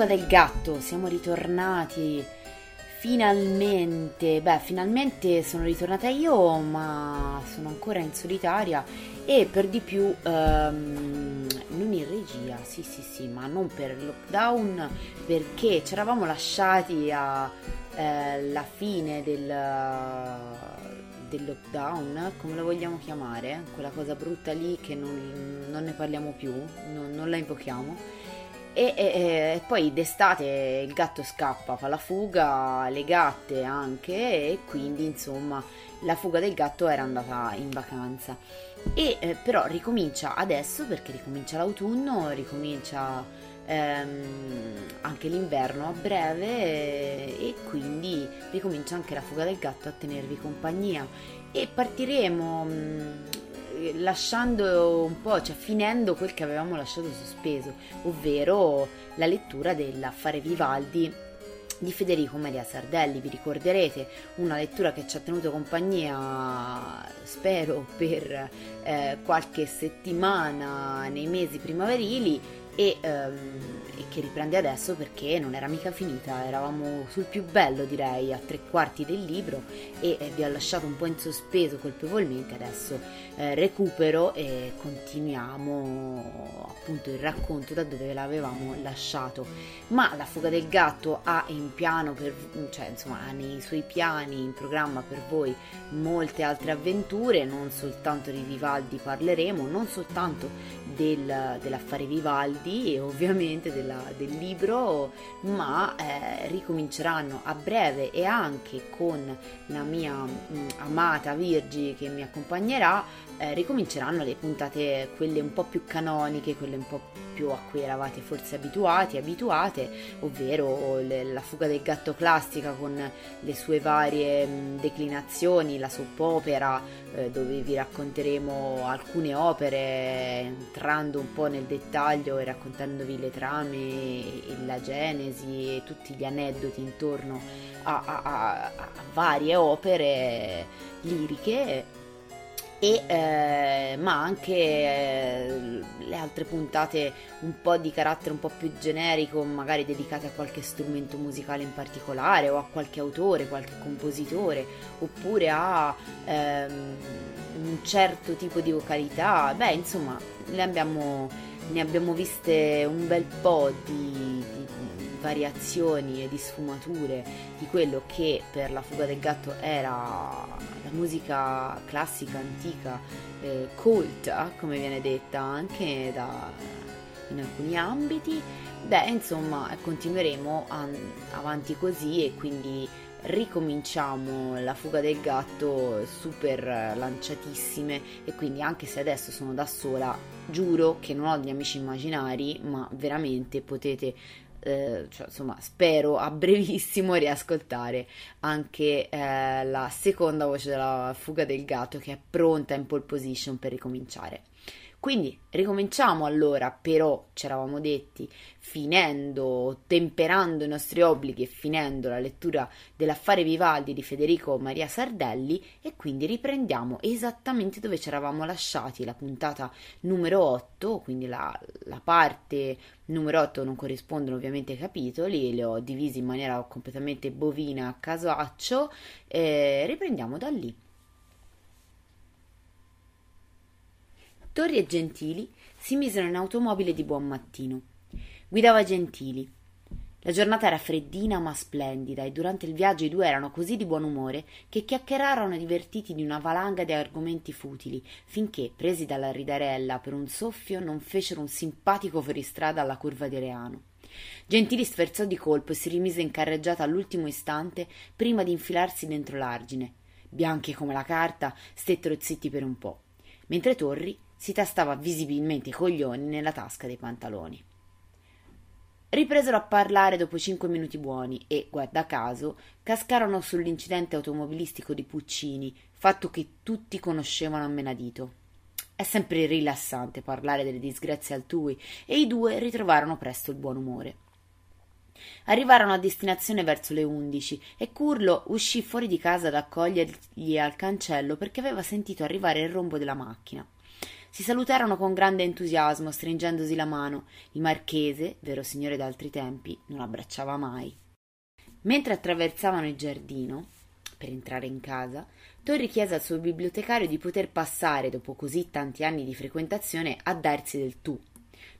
fuga del gatto, siamo ritornati finalmente. Beh, finalmente sono ritornata io, ma sono ancora in solitaria e per di più ehm, non in regia, sì sì sì, ma non per il lockdown perché ci eravamo lasciati alla eh, fine del, del, lockdown, come lo vogliamo chiamare, quella cosa brutta lì che non, non ne parliamo più, non, non la invochiamo e, e, e, poi d'estate il gatto scappa, fa la fuga, le gatte anche e quindi insomma la fuga del gatto era andata in vacanza. E eh, però ricomincia adesso perché ricomincia l'autunno, ricomincia ehm, anche l'inverno a breve e quindi ricomincia anche la fuga del gatto a tenervi compagnia e partiremo mh, mm, lasciando un po', cioè finendo quel che avevamo lasciato sospeso, ovvero la lettura dell'affare Vivaldi di Federico Maria Sardelli. Vi ricorderete una lettura che ci ha tenuto compagnia, spero, per eh, qualche settimana nei mesi primaverili e, ehm, e, che riprende adesso perché non era mica finita, eravamo sul più bello direi, a tre quarti del libro e eh, vi ho lasciato un po' in sospeso colpevolmente, adesso eh, recupero e continuiamo appunto il racconto da dove l'avevamo lasciato. Ma la fuga del gatto ha in piano, per, cioè insomma ha nei suoi piani, in programma per voi molte altre avventure, non soltanto di Vivaldi parleremo, non soltanto del, dell'affare Vivaldi, e ovviamente della, del libro, ma eh, ricominceranno a breve e anche con la mia mh, mm, amata Virgi che mi accompagnerà, eh, ricominceranno le puntate, quelle un po' più canoniche, quelle un po' più a cui eravate forse abituati, abituate, ovvero le, la fuga del gatto classica con le sue varie mh, mm, declinazioni, la soap opera, eh, dove vi racconteremo alcune opere entrando un po' nel dettaglio e raccontandovi le trame e la genesi e tutti gli aneddoti intorno a, a, a, a varie opere liriche e, eh, ma anche eh, le altre puntate un po' di carattere un po' più generico, magari dedicate a qualche strumento musicale in particolare o a qualche autore, qualche compositore, oppure a ehm, un certo tipo di vocalità. Beh, insomma, ne abbiamo, ne abbiamo viste un bel po' di, di variazioni e di sfumature di quello che per la fuga del gatto era la musica classica antica eh, colta come viene detta anche da, in alcuni ambiti. Beh insomma continueremo an- avanti così e quindi ricominciamo la fuga del gatto super lanciatissime. E quindi anche se adesso sono da sola giuro che non ho gli amici immaginari ma veramente potete eh, cioè, insomma, spero a brevissimo riascoltare anche eh, la seconda voce della fuga del gatto che è pronta in pole position per ricominciare. Quindi ricominciamo allora, però ci eravamo detti, finendo, temperando i nostri obblighi e finendo la lettura dell'affare Vivaldi di Federico Maria Sardelli e quindi riprendiamo esattamente dove ci eravamo lasciati, la puntata numero 8, quindi la, la parte numero 8 non corrispondono ovviamente ai capitoli, li ho divisi in maniera completamente bovina a casaccio, e riprendiamo da lì. Torri e Gentili si misero in automobile di buon mattino. Guidava Gentili. La giornata era freddina ma splendida e durante il viaggio i due erano così di buon umore che chiacchierarono divertiti di una valanga di argomenti futili, finché, presi dalla ridarella per un soffio, non fecero un simpatico fuoristrada alla curva di Reano. Gentili sferzò di colpo e si rimise in carreggiata all'ultimo istante prima di infilarsi dentro l'argine. Bianchi come la carta, stettero zitti per un po', mentre Torri si tastava visibilmente i coglioni nella tasca dei pantaloni. Ripresero a parlare dopo cinque minuti buoni e, guarda caso, cascarono sull'incidente automobilistico di Puccini, fatto che tutti conoscevano a menadito. È sempre rilassante parlare delle disgrazie altrui e i due ritrovarono presto il buon umore. Arrivarono a destinazione verso le undici e Curlo uscì fuori di casa ad accogliergli al cancello perché aveva sentito arrivare il rombo della macchina. Si salutarono con grande entusiasmo, stringendosi la mano. Il marchese, vero signore d'altri tempi, non abbracciava mai. Mentre attraversavano il giardino, per entrare in casa, Torri chiese al suo bibliotecario di poter passare, dopo così tanti anni di frequentazione, a darsi del tu.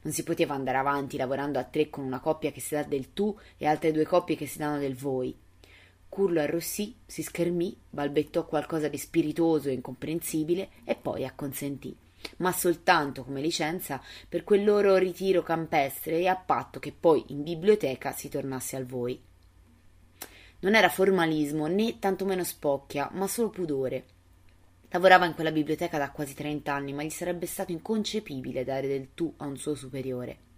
Non si poteva andare avanti lavorando a tre con una coppia che si dà del tu e altre due coppie che si danno del voi. Curlo arrossì, si schermì, balbettò qualcosa di spiritoso e incomprensibile e poi acconsentì ma soltanto come licenza per quel loro ritiro campestre e a patto che poi in biblioteca si tornasse al voi. Non era formalismo né tantomeno spocchia, ma solo pudore. Lavorava in quella biblioteca da quasi trent'anni, ma gli sarebbe stato inconcepibile dare del tu a un suo superiore.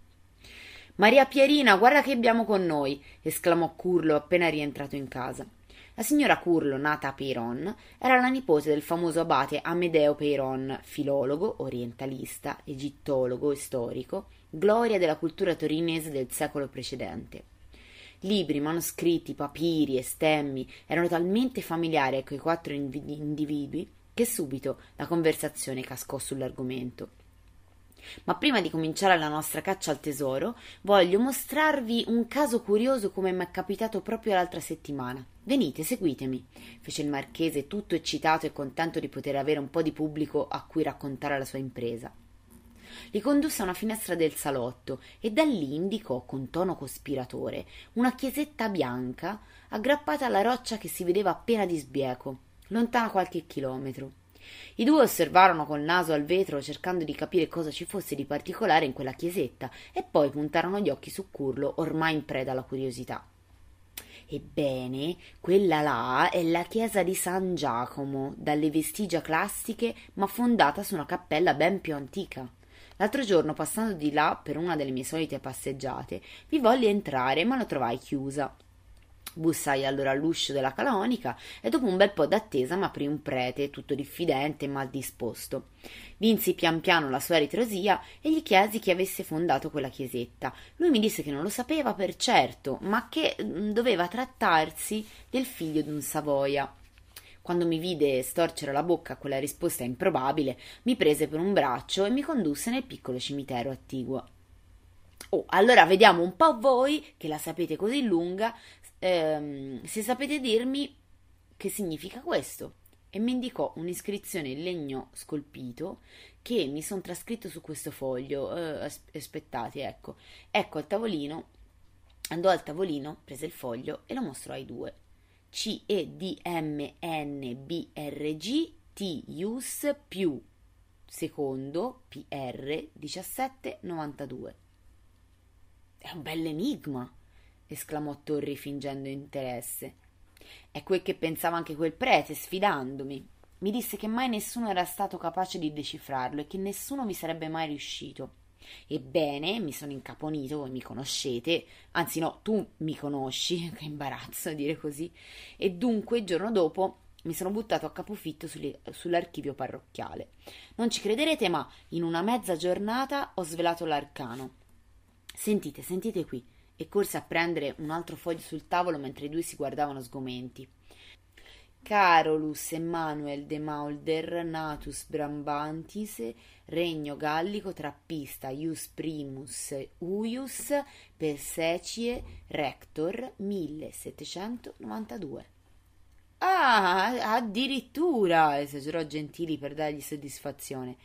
Maria Pierina, guarda che abbiamo con noi! esclamò Curlo appena rientrato in casa. La signora Curlo, nata a Peyron, era la nipote del famoso abate Amedeo Peyron, filologo, orientalista, egittologo e storico, gloria della cultura torinese del secolo precedente. Libri, manoscritti, papiri e stemmi erano talmente familiari a quei quattro individui che subito la conversazione cascò sull'argomento. Ma prima di cominciare la nostra caccia al tesoro, voglio mostrarvi un caso curioso come mi è capitato proprio l'altra settimana. Venite, seguitemi, fece il marchese tutto eccitato e contento di poter avere un po' di pubblico a cui raccontare la sua impresa. Li condusse a una finestra del salotto e da lì indicò con tono cospiratore una chiesetta bianca aggrappata alla roccia che si vedeva appena di sbieco, lontana qualche chilometro. I due osservarono col naso al vetro cercando di capire cosa ci fosse di particolare in quella chiesetta e poi puntarono gli occhi su Curlo, ormai in preda alla curiosità. Ebbene, quella là è la chiesa di San Giacomo, dalle vestigia classiche, ma fondata su una cappella ben più antica. L'altro giorno, passando di là per una delle mie solite passeggiate, vi volli entrare, ma la trovai chiusa. Bussai allora all'uscio della canonica e dopo un bel po' d'attesa m'aprì un prete, tutto diffidente e mal disposto. Vinsi pian piano la sua ritrosia e gli chiesi chi avesse fondato quella chiesetta. Lui mi disse che non lo sapeva per certo, ma che mm, doveva trattarsi del figlio d'un Savoia. Quando mi vide storcere la bocca a quella risposta improbabile, mi prese per un braccio e mi condusse nel piccolo cimitero attiguo. Oh, allora vediamo un po' voi, che la sapete così lunga, ehm, se sapete dirmi che significa questo. E mi indicò un'iscrizione in legno scolpito che mi sono trascritto su questo foglio. Eh, aspettate, ecco. Ecco al tavolino, andò al tavolino, prese il foglio e lo mostrò ai due. C E D M N B R G T US più secondo PR 1792. È un bell'enigma, esclamò Torri fingendo interesse. È quel che pensava anche quel prete, sfidandomi. Mi disse che mai nessuno era stato capace di decifrarlo e che nessuno vi sarebbe mai riuscito. Ebbene, mi sono incaponito, voi mi conoscete, anzi no, tu mi conosci, che imbarazzo dire così, e dunque il giorno dopo mi sono buttato a capofitto sull'archivio parrocchiale. Non ci crederete, ma in una mezza giornata ho svelato l'arcano. Sentite, sentite qui, e corse a prendere un altro foglio sul tavolo mentre i due si guardavano sgomenti. Carolus Emmanuel de Maulder natus Brabantis regno gallico trappista ius primus uius per secie rector 1792 Ah, addirittura, esagerò Gentili per dargli soddisfazione.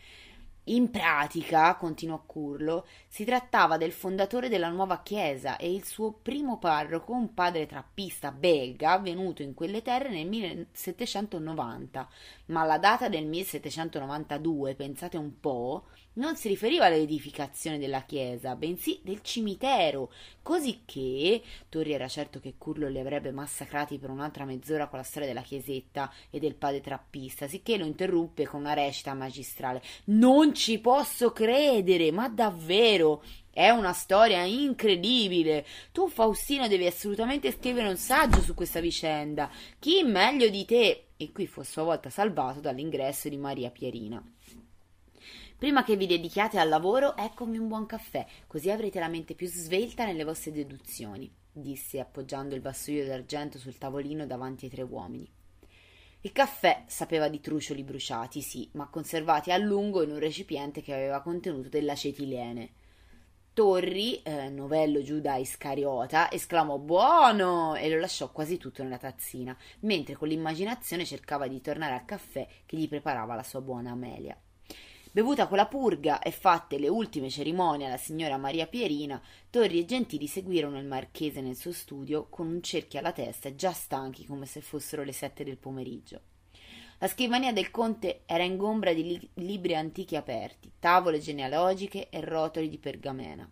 In pratica, continuò Curlo, si trattava del fondatore della nuova chiesa e il suo primo parroco, un padre trappista belga venuto in quelle terre nel 1790, ma la data del 1792, pensate un po', non si riferiva all'edificazione della chiesa, bensì del cimitero, così che Torri era certo che Curlo li avrebbe massacrati per un'altra mezz'ora con la storia della chiesetta e del padre trappista, sicché lo interruppe con una recita magistrale. Non ci posso credere, ma davvero! È una storia incredibile. Tu, Faustino, devi assolutamente scrivere un saggio su questa vicenda. Chi meglio di te? E qui fu a sua volta salvato dall'ingresso di Maria Pierina. Prima che vi dedichiate al lavoro, eccomi un buon caffè, così avrete la mente più svelta nelle vostre deduzioni, disse appoggiando il vassoio d'argento sul tavolino davanti ai tre uomini. Il caffè sapeva di trucioli bruciati, sì, ma conservati a lungo in un recipiente che aveva contenuto dell'acetilene. Torri, eh, novello Giuda Iscariota, esclamò buono e lo lasciò quasi tutto nella tazzina, mentre con l'immaginazione cercava di tornare al caffè che gli preparava la sua buona Amelia. Bevuta quella purga e fatte le ultime cerimonie alla signora Maria Pierina, Torri e Gentili seguirono il marchese nel suo studio con un cerchio alla testa, già stanchi come se fossero le sette del pomeriggio. La scrivania del conte era ingombra di li- libri antichi aperti, tavole genealogiche e rotoli di pergamena.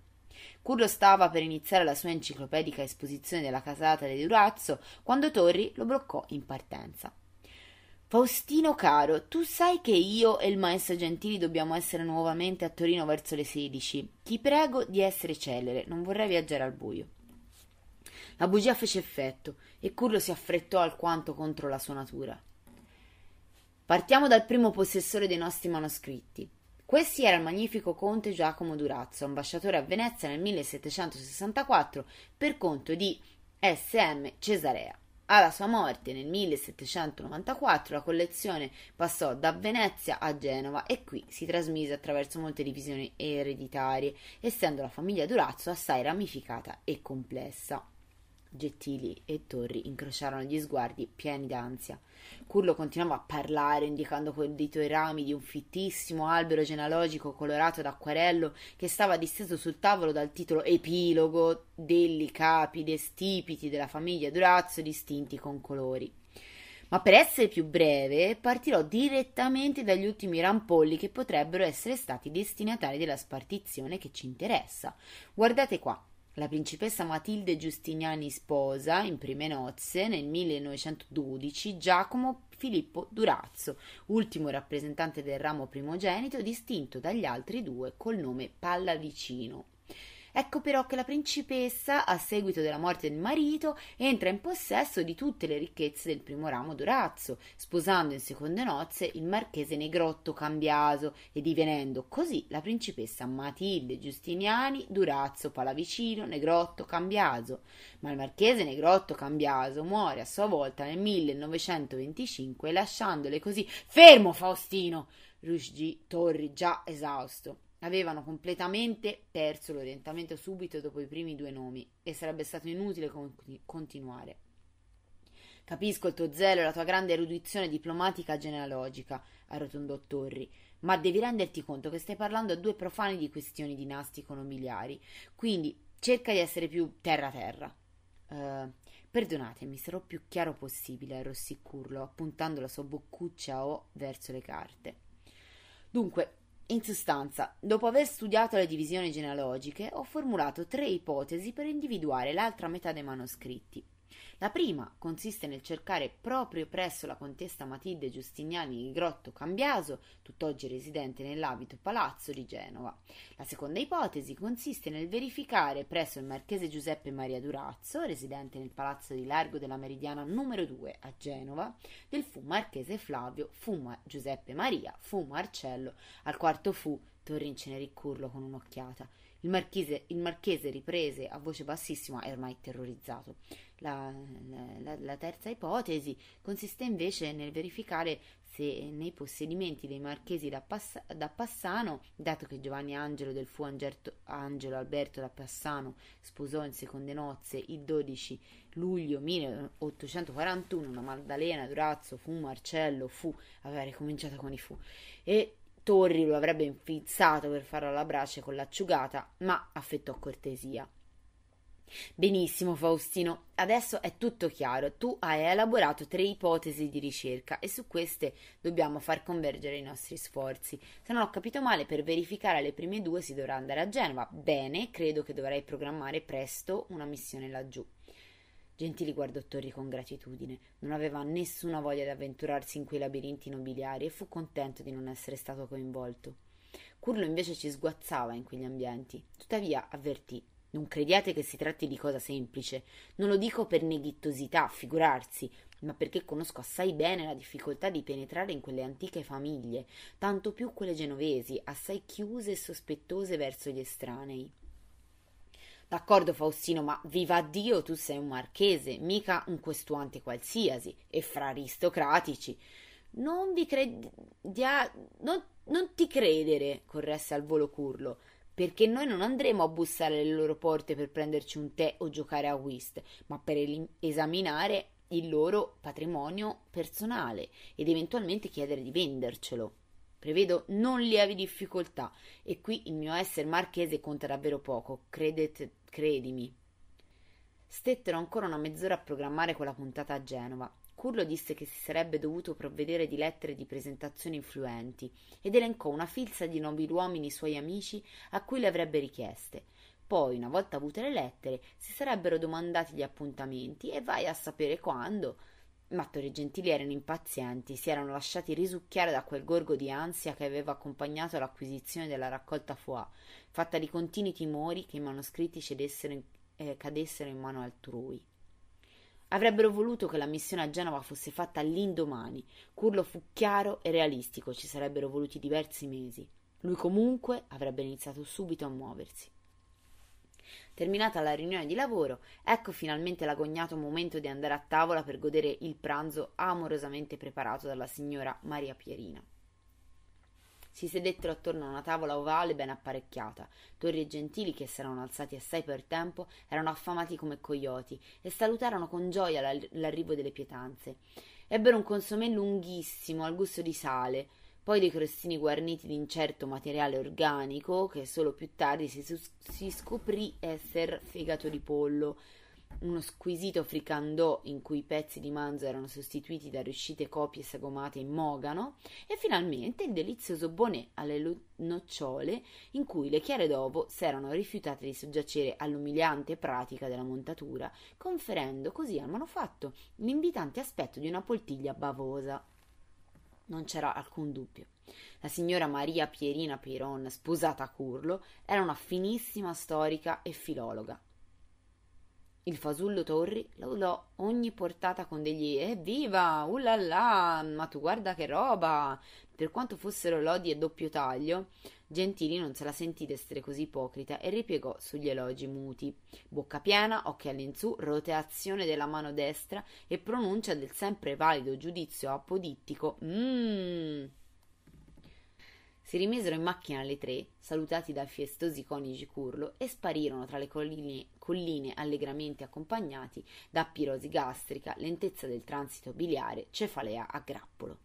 Curlo stava per iniziare la sua enciclopedica esposizione della casata di Durazzo quando Torri lo bloccò in partenza. Faustino caro, tu sai che io e il maestro Gentili dobbiamo essere nuovamente a Torino verso le sedici. Ti prego di essere celere, non vorrei viaggiare al buio. La bugia fece effetto e Curlo si affrettò alquanto contro la sua natura. Partiamo dal primo possessore dei nostri manoscritti. Questi era il magnifico conte Giacomo Durazzo, ambasciatore a Venezia nel 1764 per conto di S.M. Cesarea. Alla sua morte nel 1794 la collezione passò da Venezia a Genova e qui si trasmise attraverso molte divisioni ereditarie, essendo la famiglia Durazzo assai ramificata e complessa. Gettili e Torri incrociarono gli sguardi pieni d'ansia. Curlo continuava a parlare, indicando con il dito i rami di un fittissimo albero genealogico colorato d'acquarello che stava disteso sul tavolo dal titolo Epilogo degli capi dei stipiti della famiglia Durazzo distinti con colori. Ma per essere più breve, partirò direttamente dagli ultimi rampolli che potrebbero essere stati destinatari della spartizione che ci interessa. Guardate qua. La principessa Matilde Giustiniani sposa, in prime nozze, nel 1912, Giacomo Filippo Durazzo, ultimo rappresentante del ramo primogenito, distinto dagli altri due col nome Pallavicino. Ecco però che la principessa, a seguito della morte del marito, entra in possesso di tutte le ricchezze del primo ramo d'Orazzo, sposando in seconde nozze il marchese Negrotto Cambiaso e divenendo così la principessa Matilde Giustiniani Durazzo Palavicino Negrotto Cambiaso. Ma il marchese Negrotto Cambiaso muore a sua volta nel 1925 lasciandole così fermo Faustino! ruggì Torri già esausto avevano completamente perso l'orientamento subito dopo i primi due nomi e sarebbe stato inutile continuare. Capisco il tuo zelo e la tua grande erudizione diplomatica genealogica, arrotondò Torri, ma devi renderti conto che stai parlando a due profani di questioni dinastico-nobiliari, quindi cerca di essere più terra-terra. Uh, perdonatemi, sarò più chiaro possibile, arrossì Curlo, appuntando la sua boccuccia O verso le carte. Dunque, in sostanza, dopo aver studiato le divisioni genealogiche, ho formulato tre ipotesi per individuare l'altra metà dei manoscritti. La prima consiste nel cercare proprio presso la contessa Matilde Giustiniani di Grotto Cambiaso, tutt'oggi residente nell'abito palazzo di Genova. La seconda ipotesi consiste nel verificare presso il marchese Giuseppe Maria Durazzo, residente nel palazzo di Largo della Meridiana numero 2 a Genova, del fu marchese Flavio, fu Giuseppe Maria, fu Marcello, al quarto fu Torri Curlo con un'occhiata. Il marchese, il marchese riprese a voce bassissima e ormai terrorizzato. La, la, la, terza ipotesi consiste invece nel verificare se nei possedimenti dei marchesi da, Pass- da Passano, dato che Giovanni Angelo del fu Angerto, Angelo Alberto da Passano sposò in seconde nozze il 12 luglio 1841 una Maddalena Durazzo fu Marcello fu aveva ricominciato con i fu e Torri lo avrebbe infizzato per farlo alla brace con l'acciugata ma affettò cortesia Benissimo, Faustino. Adesso è tutto chiaro. Tu hai elaborato tre ipotesi di ricerca e su queste dobbiamo far convergere i nostri sforzi. Se non ho capito male, per verificare le prime due si dovrà andare a Genova. Bene, credo che dovrei programmare presto una missione laggiù. Gentili guardò Torri con gratitudine. Non aveva nessuna voglia di avventurarsi in quei labirinti nobiliari e fu contento di non essere stato coinvolto. Curlo invece ci sguazzava in quegli ambienti. Tuttavia avvertì non crediate che si tratti di cosa semplice. Non lo dico per neghittosità, figurarsi, ma perché conosco assai bene la difficoltà di penetrare in quelle antiche famiglie, tanto più quelle genovesi, assai chiuse e sospettose verso gli estranei. D'accordo Faustino, ma viva Dio, tu sei un marchese, mica un questuante qualsiasi, e fra aristocratici. Non vi credia... Non, non ti credere, corresse al volo Curlo, perché noi non andremo a bussare alle loro porte per prenderci un tè o giocare a whist, ma per esaminare il loro patrimonio personale ed eventualmente chiedere di vendercelo. Prevedo non lievi difficoltà e qui il mio essere marchese conta davvero poco, credete, credimi. Stettero ancora una mezz'ora a programmare quella puntata a Genova. Curlo disse che si sarebbe dovuto provvedere di lettere di presentazione influenti ed elencò una filza di nobiluomini suoi amici a cui le avrebbe richieste. Poi, una volta avute le lettere, si sarebbero domandati gli appuntamenti e vai a sapere quando. Mattori Gentili erano impazienti, si erano lasciati risucchiare da quel gorgo di ansia che aveva accompagnato l'acquisizione della raccolta Foix, fatta di continui timori che i manoscritti in, eh, cadessero in mano altrui. Avrebbero voluto che la missione a Genova fosse fatta all'indomani. Curlo fu chiaro e realistico, ci sarebbero voluti diversi mesi. Lui comunque avrebbe iniziato subito a muoversi. Terminata la riunione di lavoro, ecco finalmente l'agognato momento di andare a tavola per godere il pranzo amorosamente preparato dalla signora Maria Pierina. Si sedettero attorno a una tavola ovale ben apparecchiata. Torri e Gentili, che s'erano alzati assai per tempo, erano affamati come coioti e salutarono con gioia l'arrivo delle pietanze. Ebbero un consomè lunghissimo, al gusto di sale, poi dei crostini guarniti di incerto materiale organico, che solo più tardi si, si scoprì esser fegato di pollo, uno squisito fricandò in cui i pezzi di manzo erano sostituiti da riuscite copie sagomate in mogano, e finalmente il delizioso bonnet alle nocciole in cui le chiare d'ovo s'erano rifiutate di soggiacere all'umiliante pratica della montatura, conferendo così al manufatto l'invitante aspetto di una poltiglia bavosa. Non c'era alcun dubbio. La signora Maria Pierina Piron, sposata a Curlo, era una finissima storica e filologa. Il fasullo Torri laudò ogni portata con degli evviva, ullala, ma tu guarda che roba! Per quanto fossero lodi a doppio taglio, Gentili non se la sentì d'essere così ipocrita e ripiegò sugli elogi muti. Bocca piena, occhi all'insù, roteazione della mano destra e pronuncia del sempre valido giudizio apodittico Mmm. Si rimisero in macchina alle tre, salutati dai fiestosi coniugi Curlo, e sparirono tra le colline, colline allegramente accompagnati da pirosi gastrica, lentezza del transito biliare, cefalea a grappolo.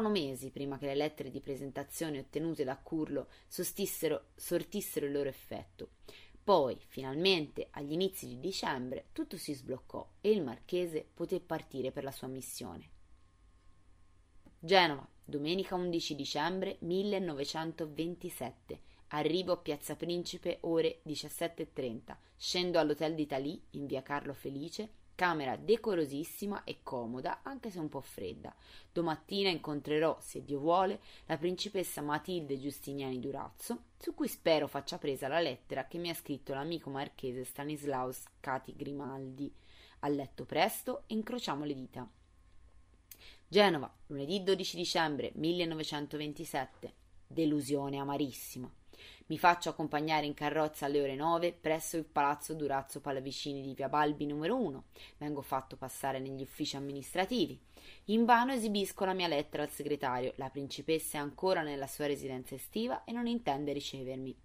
Passarono mesi prima che le lettere di presentazione ottenute da Curlo sortissero il loro effetto. Poi, finalmente, agli inizi di dicembre, tutto si sbloccò e il marchese poté partire per la sua missione. Genova, domenica 11 dicembre 1927. Arrivo a Piazza Principe ore 17.30. Scendo all'Hotel d'Italie in via Carlo Felice Camera decorosissima e comoda, anche se un po' fredda. Domattina incontrerò, se Dio vuole, la principessa Matilde Giustiniani Durazzo, su cui spero faccia presa la lettera che mi ha scritto l'amico marchese Stanislaus Cati Grimaldi. A letto presto e incrociamo le dita. Genova, lunedì 12 dicembre 1927. Delusione amarissima. Mi faccio accompagnare in carrozza alle ore nove presso il palazzo Durazzo Pallavicini di via Balbi numero 1. Vengo fatto passare negli uffici amministrativi. Invano esibisco la mia lettera al segretario. La principessa è ancora nella sua residenza estiva e non intende ricevermi.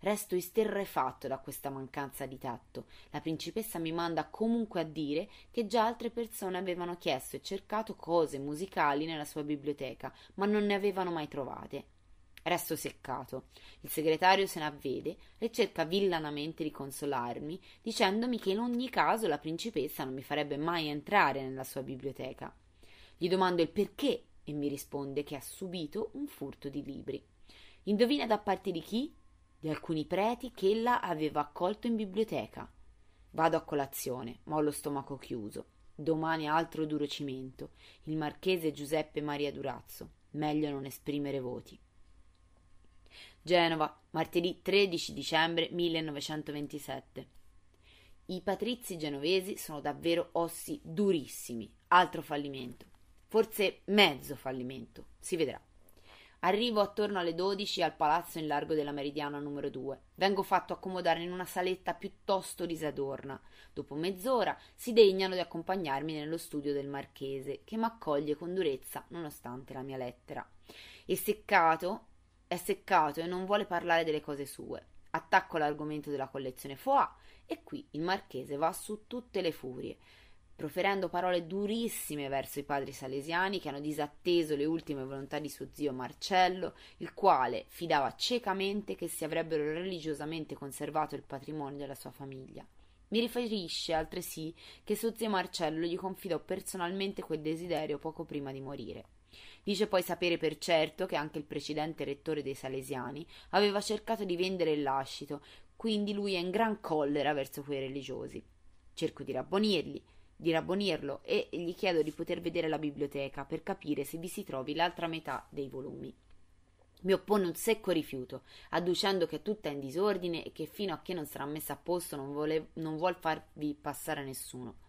Resto isterrefatto da questa mancanza di tatto. La principessa mi manda comunque a dire che già altre persone avevano chiesto e cercato cose musicali nella sua biblioteca, ma non ne avevano mai trovate. Resto seccato. Il segretario se ne avvede e cerca villanamente di consolarmi, dicendomi che in ogni caso la principessa non mi farebbe mai entrare nella sua biblioteca. Gli domando il perché e mi risponde che ha subito un furto di libri. Indovina da parte di chi? Di alcuni preti che ella aveva accolto in biblioteca. Vado a colazione, ma ho lo stomaco chiuso. Domani altro duro cimento. Il marchese Giuseppe Maria Durazzo. Meglio non esprimere voti. Genova, martedì 13 dicembre 1927. I patrizi genovesi sono davvero ossi durissimi, altro fallimento. Forse mezzo fallimento, si vedrà. Arrivo attorno alle 12 al palazzo in largo della Meridiana numero 2. Vengo fatto accomodare in una saletta piuttosto disadorna. Dopo mezz'ora si degnano di accompagnarmi nello studio del marchese, che m'accoglie con durezza nonostante la mia lettera. È seccato, è seccato e non vuole parlare delle cose sue. Attacco l'argomento della collezione Foix e qui il marchese va su tutte le furie proferendo parole durissime verso i padri salesiani che hanno disatteso le ultime volontà di suo zio Marcello, il quale fidava ciecamente che si avrebbero religiosamente conservato il patrimonio della sua famiglia. Mi riferisce altresì che suo zio Marcello gli confidò personalmente quel desiderio poco prima di morire. Dice poi sapere per certo che anche il precedente rettore dei Salesiani aveva cercato di vendere il lascito, quindi lui è in gran collera verso quei religiosi. Cerco di rabbonirli, di rabbonirlo e gli chiedo di poter vedere la biblioteca per capire se vi si trovi l'altra metà dei volumi. Mi oppone un secco rifiuto, adducendo che è tutta in disordine e che fino a che non sarà messa a posto non, vole, non vuol farvi passare nessuno.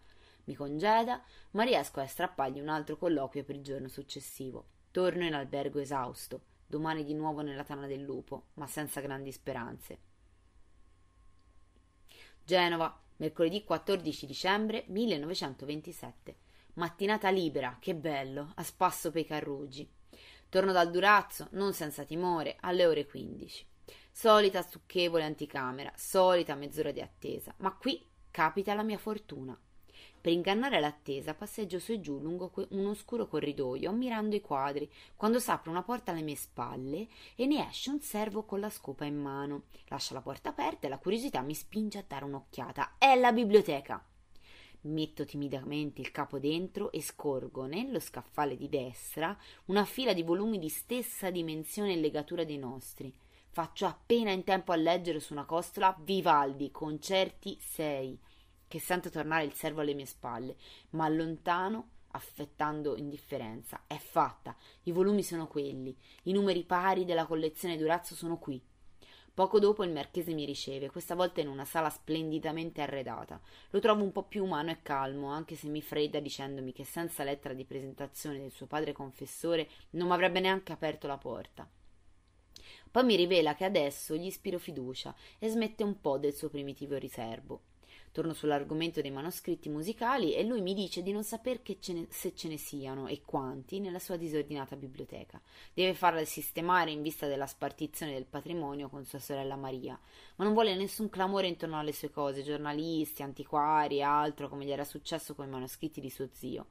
Mi congeda, ma riesco a strappargli un altro colloquio per il giorno successivo. Torno in albergo esausto, domani di nuovo nella tana del lupo, ma senza grandi speranze. Genova, mercoledì 14 dicembre 1927. Mattinata libera, che bello, a spasso pei carruggi. Torno dal Durazzo, non senza timore, alle ore 15. Solita stucchevole anticamera, solita mezz'ora di attesa, ma qui capita la mia fortuna. Per ingannare l'attesa passeggio su e giù lungo un oscuro corridoio, ammirando i quadri, quando s'apre una porta alle mie spalle e ne esce un servo con la scopa in mano. Lascia la porta aperta e la curiosità mi spinge a dare un'occhiata. È la biblioteca! Metto timidamente il capo dentro e scorgo nello scaffale di destra una fila di volumi di stessa dimensione e legatura dei nostri. Faccio appena in tempo a leggere su una costola Vivaldi, concerti 6 che sento tornare il servo alle mie spalle, ma allontano affettando indifferenza. È fatta, i volumi sono quelli, i numeri pari della collezione Durazzo sono qui. Poco dopo il marchese mi riceve, questa volta in una sala splendidamente arredata. Lo trovo un po' più umano e calmo, anche se mi fredda dicendomi che senza lettera di presentazione del suo padre confessore non mi avrebbe neanche aperto la porta. Poi mi rivela che adesso gli ispiro fiducia e smette un po' del suo primitivo riservo. Torno sull'argomento dei manoscritti musicali e lui mi dice di non saper ce ne, se ce ne siano e quanti nella sua disordinata biblioteca. Deve farla sistemare in vista della spartizione del patrimonio con sua sorella Maria, ma non vuole nessun clamore intorno alle sue cose, giornalisti, antiquari e altro come gli era successo con i manoscritti di suo zio.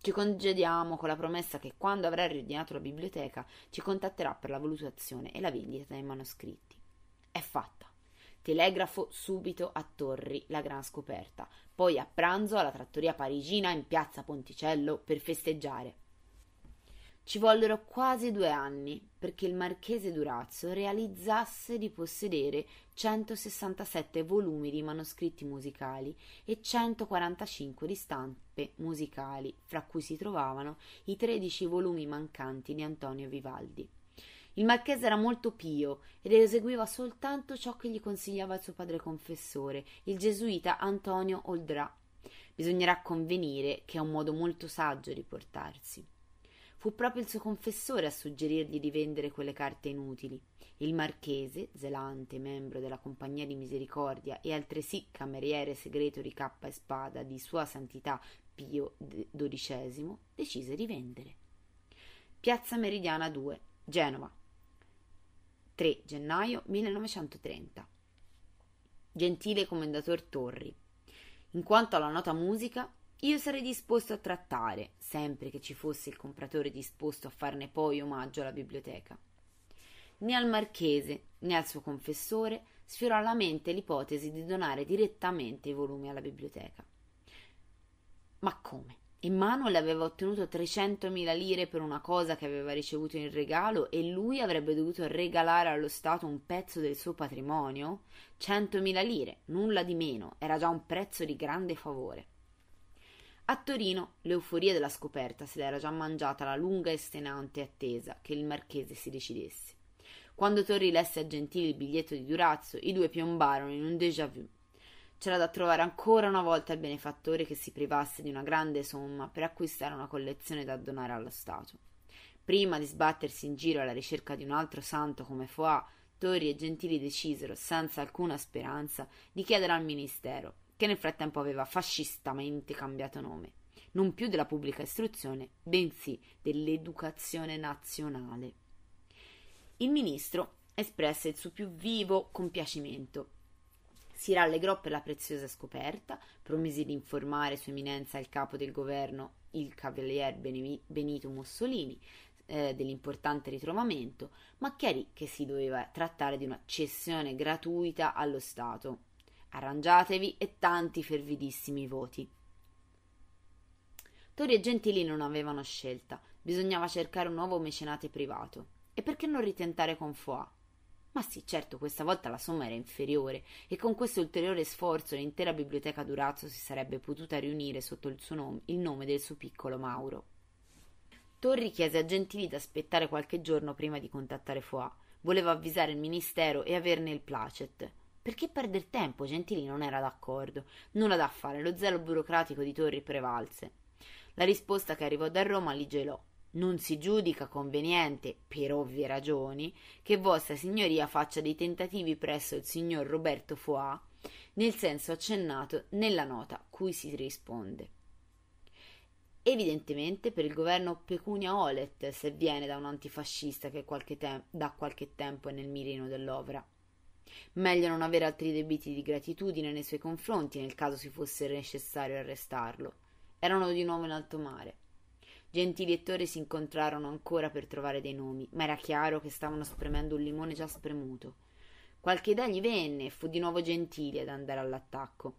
Ci congediamo con la promessa che quando avrà riordinato la biblioteca ci contatterà per la valutazione e la vendita dei manoscritti. È fatta. Telegrafo subito a Torri, la gran scoperta. Poi a pranzo alla trattoria parigina in piazza Ponticello per festeggiare. Ci vollero quasi due anni perché il marchese Durazzo realizzasse di possedere 167 volumi di manoscritti musicali e 145 di stampe musicali, fra cui si trovavano i 13 volumi mancanti di Antonio Vivaldi. Il marchese era molto pio ed eseguiva soltanto ciò che gli consigliava il suo padre confessore, il gesuita Antonio Oldrà. Bisognerà convenire che è un modo molto saggio di portarsi. Fu proprio il suo confessore a suggerirgli di vendere quelle carte inutili. Il marchese, zelante membro della Compagnia di Misericordia e altresì cameriere segreto di cappa e spada di Sua Santità Pio XII, decise di vendere. Piazza Meridiana 2, Genova, 3 gennaio 1930. Gentile commendator Torri, in quanto alla nota musica, io sarei disposto a trattare, sempre che ci fosse il compratore disposto a farne poi omaggio alla biblioteca. Né al marchese né al suo confessore sfiorò alla mente l'ipotesi di donare direttamente i volumi alla biblioteca. Ma come? Emmanuel aveva ottenuto 300.000 lire per una cosa che aveva ricevuto in regalo e lui avrebbe dovuto regalare allo Stato un pezzo del suo patrimonio? 100.000 lire, nulla di meno, era già un prezzo di grande favore. A Torino l'euforia della scoperta se l'era già mangiata la lunga e stenante attesa che il marchese si decidesse. Quando Torri lesse a Gentili il biglietto di Durazzo, i due piombarono in un déjà vu. C'era da trovare ancora una volta il benefattore che si privasse di una grande somma per acquistare una collezione da donare allo Stato. Prima di sbattersi in giro alla ricerca di un altro santo come Foà, Torri e Gentili decisero, senza alcuna speranza, di chiedere al ministero, che nel frattempo aveva fascistamente cambiato nome, non più della pubblica istruzione, bensì dell'educazione nazionale. Il ministro espresse il suo più vivo compiacimento. Si rallegrò per la preziosa scoperta, promise di informare Sua Eminenza il capo del governo, il cavalier Benito Mussolini, eh, dell'importante ritrovamento, ma chiarì che si doveva trattare di una cessione gratuita allo Stato. Arrangiatevi e tanti fervidissimi voti. Tori e Gentili non avevano scelta, bisognava cercare un nuovo mecenate privato. E perché non ritentare con Foà? Ma sì, certo, questa volta la somma era inferiore e con questo ulteriore sforzo l'intera biblioteca Durazzo si sarebbe potuta riunire sotto il, nome, il nome del suo piccolo Mauro. Torri chiese a Gentili di aspettare qualche giorno prima di contattare Foà. Voleva avvisare il ministero e averne il placet. Perché perdere tempo? Gentili non era d'accordo. Nulla da fare, lo zelo burocratico di Torri prevalse. La risposta che arrivò da Roma li gelò non si giudica conveniente, per ovvie ragioni, che Vostra Signoria faccia dei tentativi presso il signor Roberto Foà, nel senso accennato nella nota cui si risponde. Evidentemente per il governo pecunia olet se viene da un antifascista che qualche te- da qualche tempo è nel mirino dell'opera. Meglio non avere altri debiti di gratitudine nei suoi confronti nel caso si fosse necessario arrestarlo. Erano di nuovo in alto mare. Gentili e Torri si incontrarono ancora per trovare dei nomi, ma era chiaro che stavano spremendo un limone già spremuto. Qualche idea gli venne e fu di nuovo Gentili ad andare all'attacco.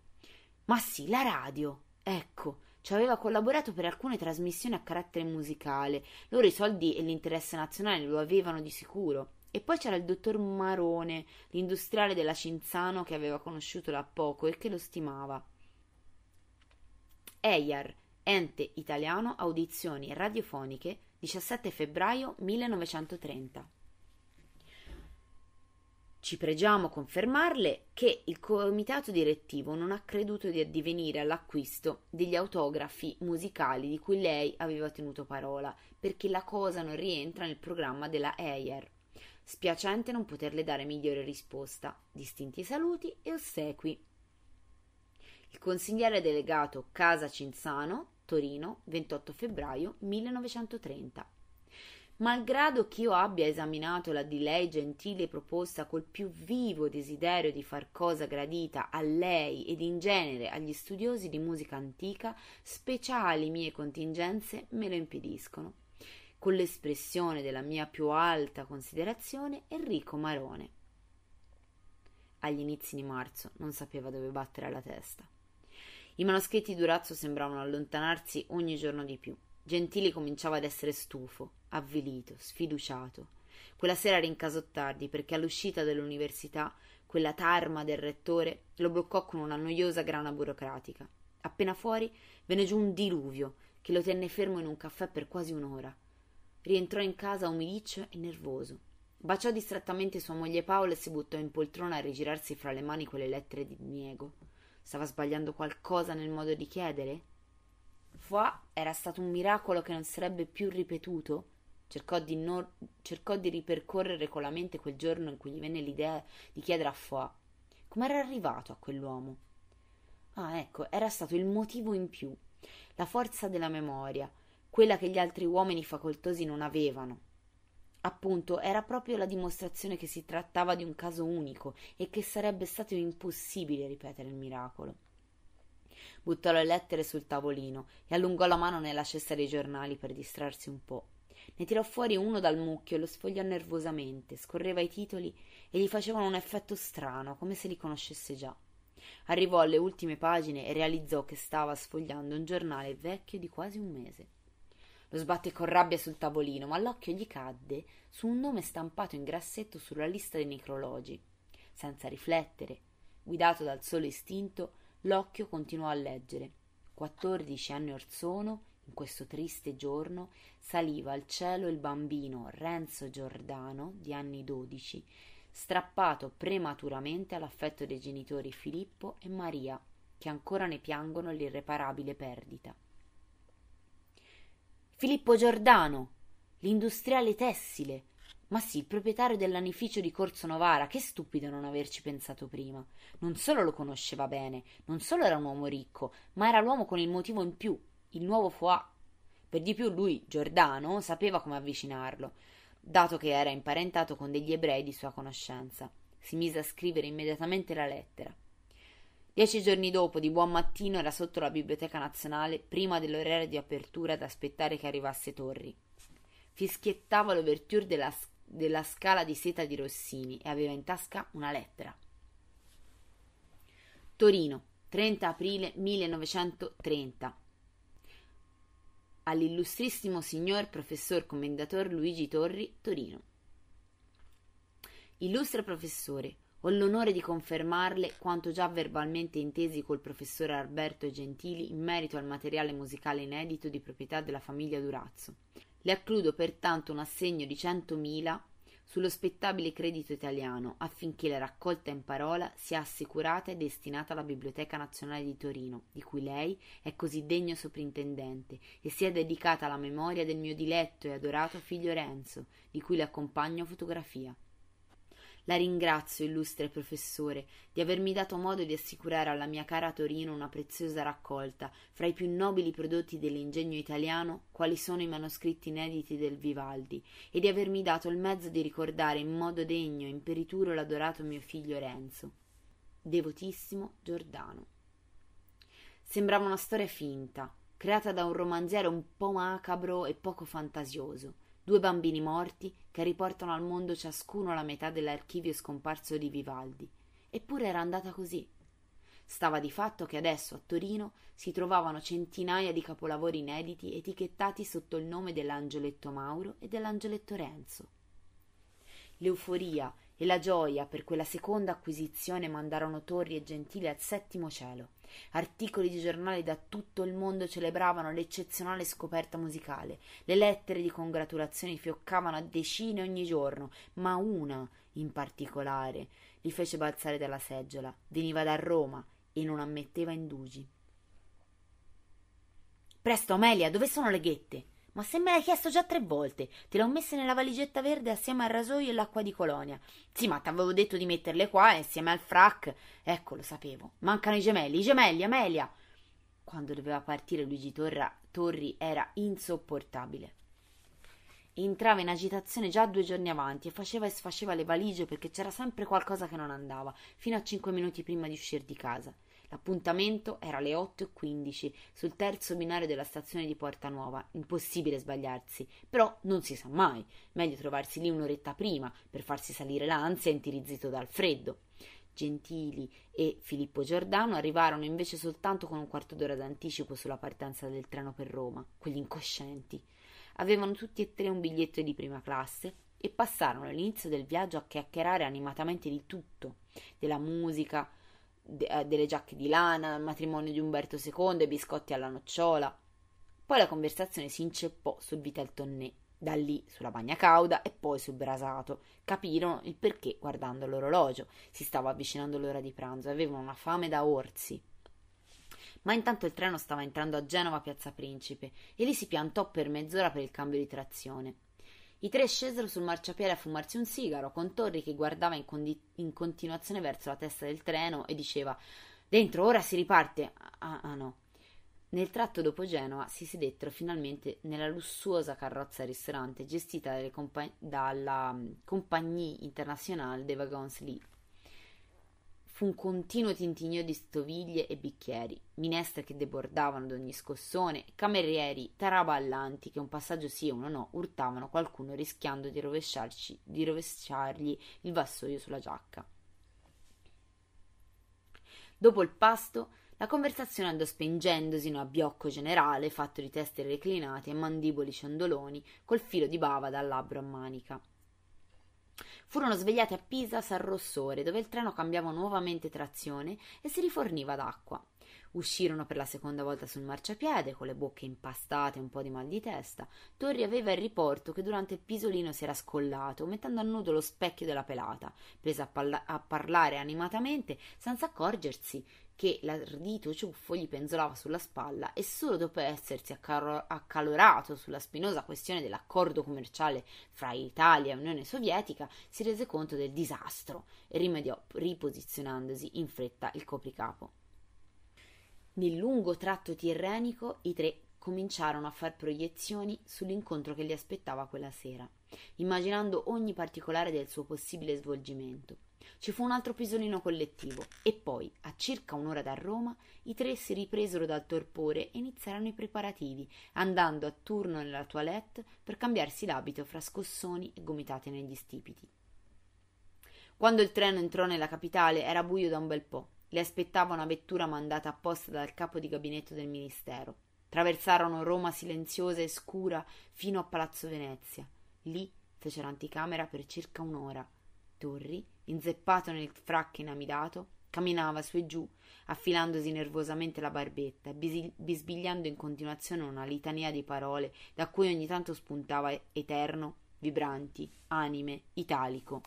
Ma sì, la radio! Ecco, ci aveva collaborato per alcune trasmissioni a carattere musicale. Loro i soldi e l'interesse nazionale lo avevano di sicuro. E poi c'era il dottor Marone, l'industriale della Cinzano che aveva conosciuto da poco e che lo stimava. Eyar, Ente Italiano Audizioni Radiofoniche 17 febbraio 1930 ci pregiamo confermarle che il comitato direttivo non ha creduto di addivenire all'acquisto degli autografi musicali di cui lei aveva tenuto parola, perché la cosa non rientra nel programma della EIR. Spiacente non poterle dare migliore risposta. Distinti saluti e ossequi. Il consigliere delegato Casa Cinzano, Torino, 28 febbraio 1930. Malgrado ch'io abbia esaminato la di lei gentile proposta col più vivo desiderio di far cosa gradita a lei ed in genere agli studiosi di musica antica, speciali mie contingenze me lo impediscono. Con l'espressione della mia più alta considerazione, Enrico Marone. Agli inizi di marzo non sapeva dove battere la testa. I manoscritti Durazzo sembravano allontanarsi ogni giorno di più. Gentili cominciava ad essere stufo, avvilito, sfiduciato. Quella sera rincasò tardi perché all'uscita dell'università quella tarma del rettore lo bloccò con una noiosa grana burocratica. Appena fuori venne giù un diluvio che lo tenne fermo in un caffè per quasi un'ora. Rientrò in casa umidiccio e nervoso. Baciò distrattamente sua moglie Paola e si buttò in poltrona a rigirarsi fra le mani quelle lettere di diniego. Stava sbagliando qualcosa nel modo di chiedere? Foix era stato un miracolo che non sarebbe più ripetuto? Cercò di, non, cercò di ripercorrere con la mente quel giorno in cui gli venne l'idea di chiedere a Foix come era arrivato a quell'uomo. Ah, ecco, era stato il motivo in più, la forza della memoria, quella che gli altri uomini facoltosi non avevano. Appunto, era proprio la dimostrazione che si trattava di un caso unico e che sarebbe stato impossibile ripetere il miracolo. Buttò le lettere sul tavolino e allungò la mano nella cesta dei giornali per distrarsi un po'. Ne tirò fuori uno dal mucchio e lo sfogliò nervosamente, scorreva i titoli e gli facevano un effetto strano, come se li conoscesse già. Arrivò alle ultime pagine e realizzò che stava sfogliando un giornale vecchio di quasi un mese. Lo sbatté con rabbia sul tavolino, ma l'occhio gli cadde su un nome stampato in grassetto sulla lista dei necrologi. Senza riflettere, guidato dal solo istinto, l'occhio continuò a leggere. Quattordici anni or sono, in questo triste giorno, saliva al cielo il bambino Renzo Giordano, di anni dodici, strappato prematuramente all'affetto dei genitori Filippo e Maria, che ancora ne piangono l'irreparabile perdita. Filippo Giordano, l'industriale tessile, ma sì, il proprietario dell'anificio di Corso Novara, che stupido non averci pensato prima. Non solo lo conosceva bene, non solo era un uomo ricco, ma era l'uomo con il motivo in più, il nuovo Foà. Per di più lui, Giordano, sapeva come avvicinarlo, dato che era imparentato con degli ebrei di sua conoscenza. Si mise a scrivere immediatamente la lettera. Dieci giorni dopo, di buon mattino, era sotto la Biblioteca Nazionale, prima dell'orario di apertura, ad aspettare che arrivasse Torri. Fischiettava l'ouverture della della scala di seta di Rossini e aveva in tasca una lettera. Torino, 30 aprile 1930. All'illustrissimo signor professor commendator Luigi Torri, Torino. Illustre professore, ho l'onore di confermarle quanto già verbalmente intesi col professore Alberto Gentili in merito al materiale musicale inedito di proprietà della famiglia Durazzo. Le accludo pertanto un assegno di centomila sullo spettabile credito italiano affinché la raccolta in parola sia assicurata e destinata alla Biblioteca Nazionale di Torino, di cui lei è così degno soprintendente, e sia dedicata alla memoria del mio diletto e adorato figlio Renzo, di cui le accompagno fotografia. La ringrazio, illustre professore, di avermi dato modo di assicurare alla mia cara Torino una preziosa raccolta fra i più nobili prodotti dell'ingegno italiano, quali sono i manoscritti inediti del Vivaldi, e di avermi dato il mezzo di ricordare in modo degno e imperituro l'adorato mio figlio Renzo. Devotissimo Giordano. Sembrava una storia finta, creata da un romanziere un po' macabro e poco fantasioso due bambini morti che riportano al mondo ciascuno la metà dell'archivio scomparso di Vivaldi. Eppure era andata così. Stava di fatto che adesso a Torino si trovavano centinaia di capolavori inediti etichettati sotto il nome dell'Angeletto Mauro e dell'Angeletto Renzo. L'euforia e la gioia per quella seconda acquisizione mandarono Torri e Gentili al settimo cielo. Articoli di giornali da tutto il mondo celebravano l'eccezionale scoperta musicale. Le lettere di congratulazioni fioccavano a decine ogni giorno, ma una in particolare li fece balzare dalla seggiola. Veniva da Roma e non ammetteva indugi. Presto, Amelia, dove sono le ghette? Ma se me l'hai chiesto già tre volte, te l'ho messa nella valigetta verde assieme al rasoio e l'acqua di colonia. Sì, ma t'avevo detto di metterle qua insieme al frac. Ecco, lo sapevo. Mancano i gemelli, i gemelli, Amelia. Quando doveva partire Luigi Torra, Torri era insopportabile. Entrava in agitazione già due giorni avanti e faceva e sfaceva le valigie perché c'era sempre qualcosa che non andava, fino a cinque minuti prima di uscire di casa. L'appuntamento era alle 8.15 sul terzo binario della stazione di Porta Nuova. Impossibile sbagliarsi, però non si sa mai. Meglio trovarsi lì un'oretta prima per farsi salire l'ansia intirizzito dal freddo. Gentili e Filippo Giordano arrivarono invece soltanto con un quarto d'ora d'anticipo sulla partenza del treno per Roma, quegli incoscienti. Avevano tutti e tre un biglietto di prima classe e passarono all'inizio del viaggio a chiacchierare animatamente di tutto, della musica, de- eh, delle giacche di lana, il matrimonio di Umberto II e biscotti alla nocciola. Poi la conversazione si inceppò sul Vitel Tonné, da lì sulla bagna cauda e poi sul brasato. Capirono il perché guardando l'orologio. Si stava avvicinando l'ora di pranzo avevano una fame da orsi. Ma intanto il treno stava entrando a Genova Piazza Principe e lì si piantò per mezz'ora per il cambio di trazione. I tre scesero sul marciapiede a fumarsi un sigaro, con Torri che guardava in, condi- in continuazione verso la testa del treno e diceva Dentro, ora si riparte. Ah, ah no. Nel tratto dopo Genova si sedettero finalmente nella lussuosa carrozza ristorante gestita compa- dalla mm, Compagnie Internationale des Wagons Lits Fu un continuo tintinnio di stoviglie e bicchieri, minestre che debordavano d'ogni scossone, camerieri taraballanti che un passaggio sì e uno no urtavano qualcuno rischiando di, di rovesciargli il vassoio sulla giacca. Dopo il pasto, la conversazione andò spengendosi in un abbiocco generale fatto di teste reclinate e mandiboli ciondoloni col filo di bava dal labbro a manica. Furono svegliati a Pisa San Rossore, dove il treno cambiava nuovamente trazione e si riforniva d'acqua. Uscirono per la seconda volta sul marciapiede, con le bocche impastate e un po' di mal di testa. Torri aveva il riporto che durante il pisolino si era scollato, mettendo a nudo lo specchio della pelata, presa a, palla- a parlare animatamente, senza accorgersi che l'ardito ciuffo gli penzolava sulla spalla e solo dopo essersi accalorato sulla spinosa questione dell'accordo commerciale fra Italia e Unione Sovietica si rese conto del disastro e rimediò riposizionandosi in fretta il copricapo. Nel lungo tratto tirrenico i tre cominciarono a far proiezioni sull'incontro che li aspettava quella sera, immaginando ogni particolare del suo possibile svolgimento. Ci fu un altro pisolino collettivo e poi, a circa un'ora da Roma, i tre si ripresero dal torpore e iniziarono i preparativi, andando a turno nella toilette per cambiarsi l'abito fra scossoni e gomitati negli stipiti. Quando il treno entrò nella capitale era buio da un bel po'. Le aspettava una vettura mandata apposta dal capo di gabinetto del ministero. Traversarono Roma silenziosa e scura fino a Palazzo Venezia. Lì fecero anticamera per circa un'ora. Torri, inzeppato nel fracco inamidato, camminava su e giù, affilandosi nervosamente la barbetta e bisbigliando in continuazione una litania di parole da cui ogni tanto spuntava eterno, vibranti, anime, italico.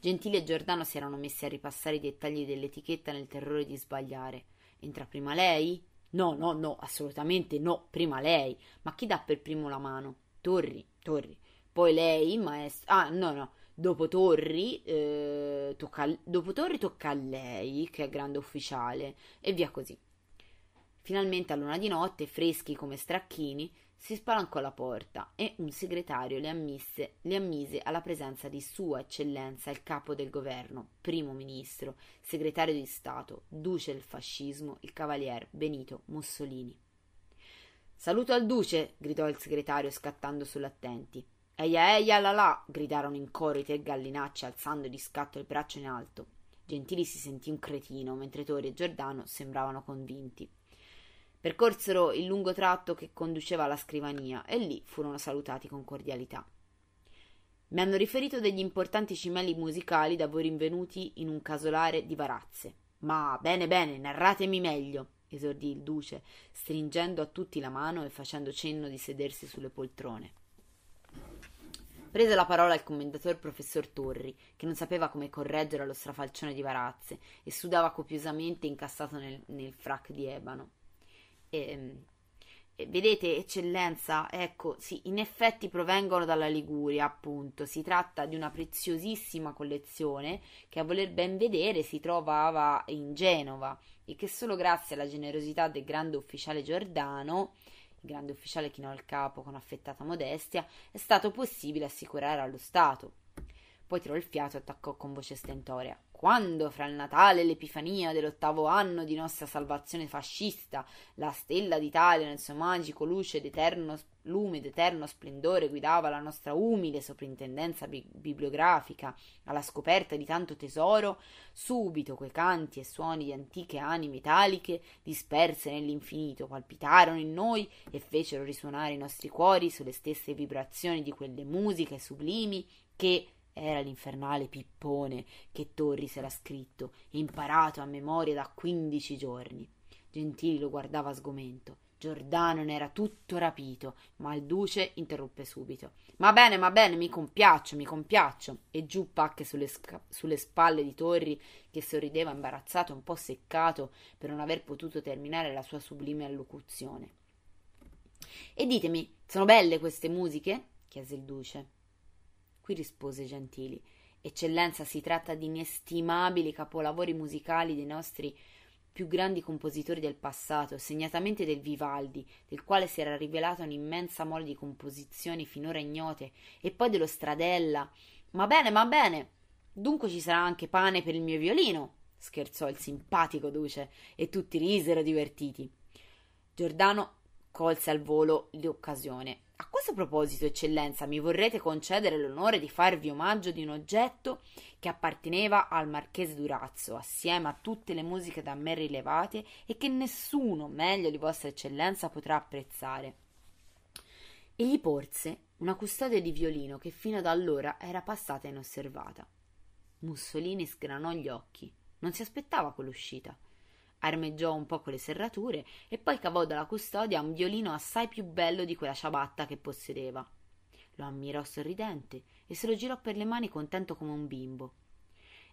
Gentili e Giordano si erano messi a ripassare i dettagli dell'etichetta nel terrore di sbagliare. Entra prima lei? No, no, no, assolutamente no, prima lei. Ma chi dà per primo la mano? Torri, Torri. Poi lei, maestro. Ah, no, no. Dopo Torri, eh, tocca, dopo Torri tocca a lei, che è grande ufficiale, e via così. Finalmente a luna di notte, freschi come stracchini, si spalancò la porta e un segretario le, ammisse, le ammise alla presenza di Sua Eccellenza il capo del governo, primo ministro, segretario di Stato, duce del fascismo, il cavalier Benito Mussolini. Saluto al duce! gridò il segretario scattando sull'attenti. Eia eia la la! gridarono in coro i tre gallinacci alzando di scatto il braccio in alto. Gentili si sentì un cretino, mentre Tori e Giordano sembravano convinti. Percorsero il lungo tratto che conduceva alla scrivania e lì furono salutati con cordialità. Mi hanno riferito degli importanti cimeli musicali da voi rinvenuti in un casolare di Varazze. Ma bene, bene, narratemi meglio, esordì il duce, stringendo a tutti la mano e facendo cenno di sedersi sulle poltrone. Prese la parola il commendator professor Torri, che non sapeva come correggere lo strafalcione di Varazze e sudava copiosamente incassato nel, nel frac di ebano. E, e vedete, eccellenza, ecco, sì, in effetti provengono dalla Liguria, appunto. Si tratta di una preziosissima collezione che a voler ben vedere si trovava in Genova e che solo grazie alla generosità del grande ufficiale Giordano il grande ufficiale chinò il capo con affettata modestia, è stato possibile assicurare allo Stato. Poi tirò il fiato e attaccò con voce stentorea quando fra il Natale e l'Epifania dell'ottavo anno di nostra salvazione fascista la stella d'Italia nel suo magico luce d'eterno lume d'eterno splendore guidava la nostra umile soprintendenza bi- bibliografica alla scoperta di tanto tesoro, subito quei canti e suoni di antiche anime italiche disperse nell'infinito palpitarono in noi e fecero risuonare i nostri cuori sulle stesse vibrazioni di quelle musiche sublimi che era l'infernale pippone che Torri s'era scritto imparato a memoria da quindici giorni. Gentili lo guardava sgomento. Giordano ne era tutto rapito, ma il duce interruppe subito. Ma bene, ma bene, mi compiaccio, mi compiaccio. E giù pacche sulle, sca- sulle spalle di Torri, che sorrideva imbarazzato e un po' seccato per non aver potuto terminare la sua sublime allocuzione. E ditemi, sono belle queste musiche? chiese il duce. Qui rispose Gentili. Eccellenza, si tratta di inestimabili capolavori musicali dei nostri più grandi compositori del passato, segnatamente del Vivaldi, del quale si era rivelata un'immensa mole di composizioni finora ignote, e poi dello Stradella. Ma bene, ma bene. Dunque ci sarà anche pane per il mio violino, scherzò il simpatico duce, e tutti risero divertiti. Giordano colse al volo l'occasione. A questo proposito, eccellenza, mi vorrete concedere l'onore di farvi omaggio di un oggetto che apparteneva al marchese Durazzo, assieme a tutte le musiche da me rilevate e che nessuno meglio di vostra eccellenza potrà apprezzare. E gli porse una custodia di violino che fino ad allora era passata inosservata. Mussolini sgranò gli occhi. Non si aspettava quell'uscita. Armeggiò un po' con le serrature e poi cavò dalla custodia un violino assai più bello di quella ciabatta che possedeva. Lo ammirò sorridente e se lo girò per le mani contento come un bimbo.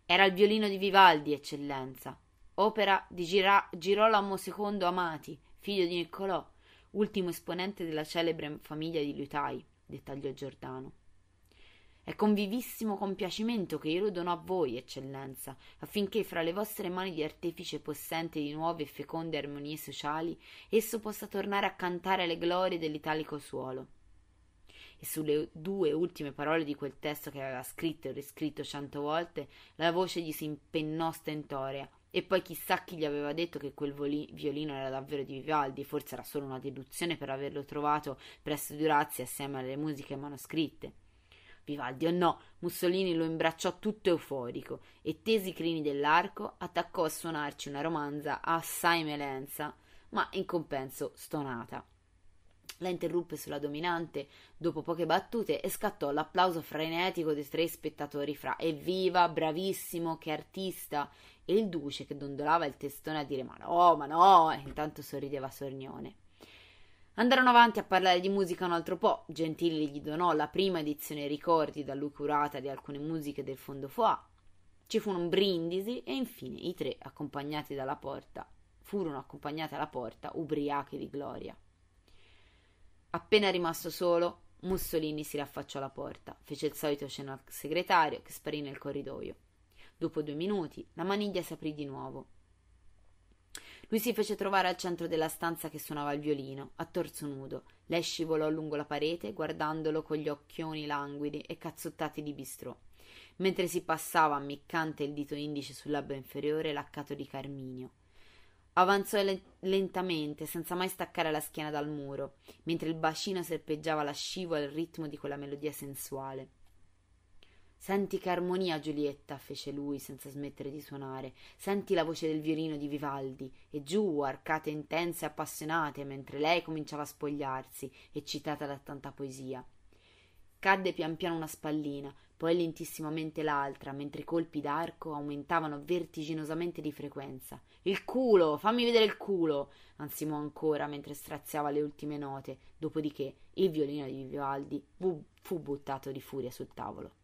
Era il violino di Vivaldi, eccellenza, opera di Gira- Girolamo II Amati, figlio di Niccolò, ultimo esponente della celebre famiglia di liutai, dettagliò Giordano. È con vivissimo compiacimento che io lo dono a voi, eccellenza, affinché fra le vostre mani di artefice possente di nuove e feconde armonie sociali esso possa tornare a cantare le glorie dell'italico suolo. E sulle due ultime parole di quel testo che aveva scritto e riscritto cento volte, la voce gli si impennò stentorea. E poi chissà chi gli aveva detto che quel voli- violino era davvero di Vivaldi, forse era solo una deduzione per averlo trovato presso Durazzi assieme alle musiche manoscritte. Vivaldi o no, Mussolini lo imbracciò tutto euforico e tesi i crini dell'arco attaccò a suonarci una romanza assai melenza, ma in compenso stonata. La interruppe sulla dominante dopo poche battute e scattò l'applauso frenetico dei tre spettatori fra Evviva, bravissimo, che artista! e il duce che dondolava il testone a dire ma no, ma no, e intanto sorrideva sornione. Andarono avanti a parlare di musica un altro po'. Gentili gli donò la prima edizione ricordi da lui curata di alcune musiche del fondo Foà. Ci fu un brindisi e infine i tre, accompagnati dalla porta, furono accompagnati alla porta, ubriachi di gloria. Appena rimasto solo, Mussolini si raffacciò alla porta, fece il solito cenno al segretario che sparì nel corridoio. Dopo due minuti la maniglia si aprì di nuovo. Lui si fece trovare al centro della stanza che suonava il violino, a torso nudo. Lei scivolò lungo la parete, guardandolo con gli occhioni languidi e cazzottati di bistrò, mentre si passava ammiccante il dito indice sul labbro inferiore laccato di carminio. Avanzò lentamente, senza mai staccare la schiena dal muro, mentre il bacino serpeggiava lascivo al ritmo di quella melodia sensuale. Senti che armonia, Giulietta, fece lui senza smettere di suonare. Senti la voce del violino di Vivaldi. E giù, arcate intense e appassionate, mentre lei cominciava a spogliarsi, eccitata da tanta poesia. Cadde pian piano una spallina, poi lentissimamente l'altra, mentre i colpi d'arco aumentavano vertiginosamente di frequenza. Il culo! Fammi vedere il culo! ansimò ancora mentre straziava le ultime note, dopodiché il violino di Vivaldi fu buttato di furia sul tavolo.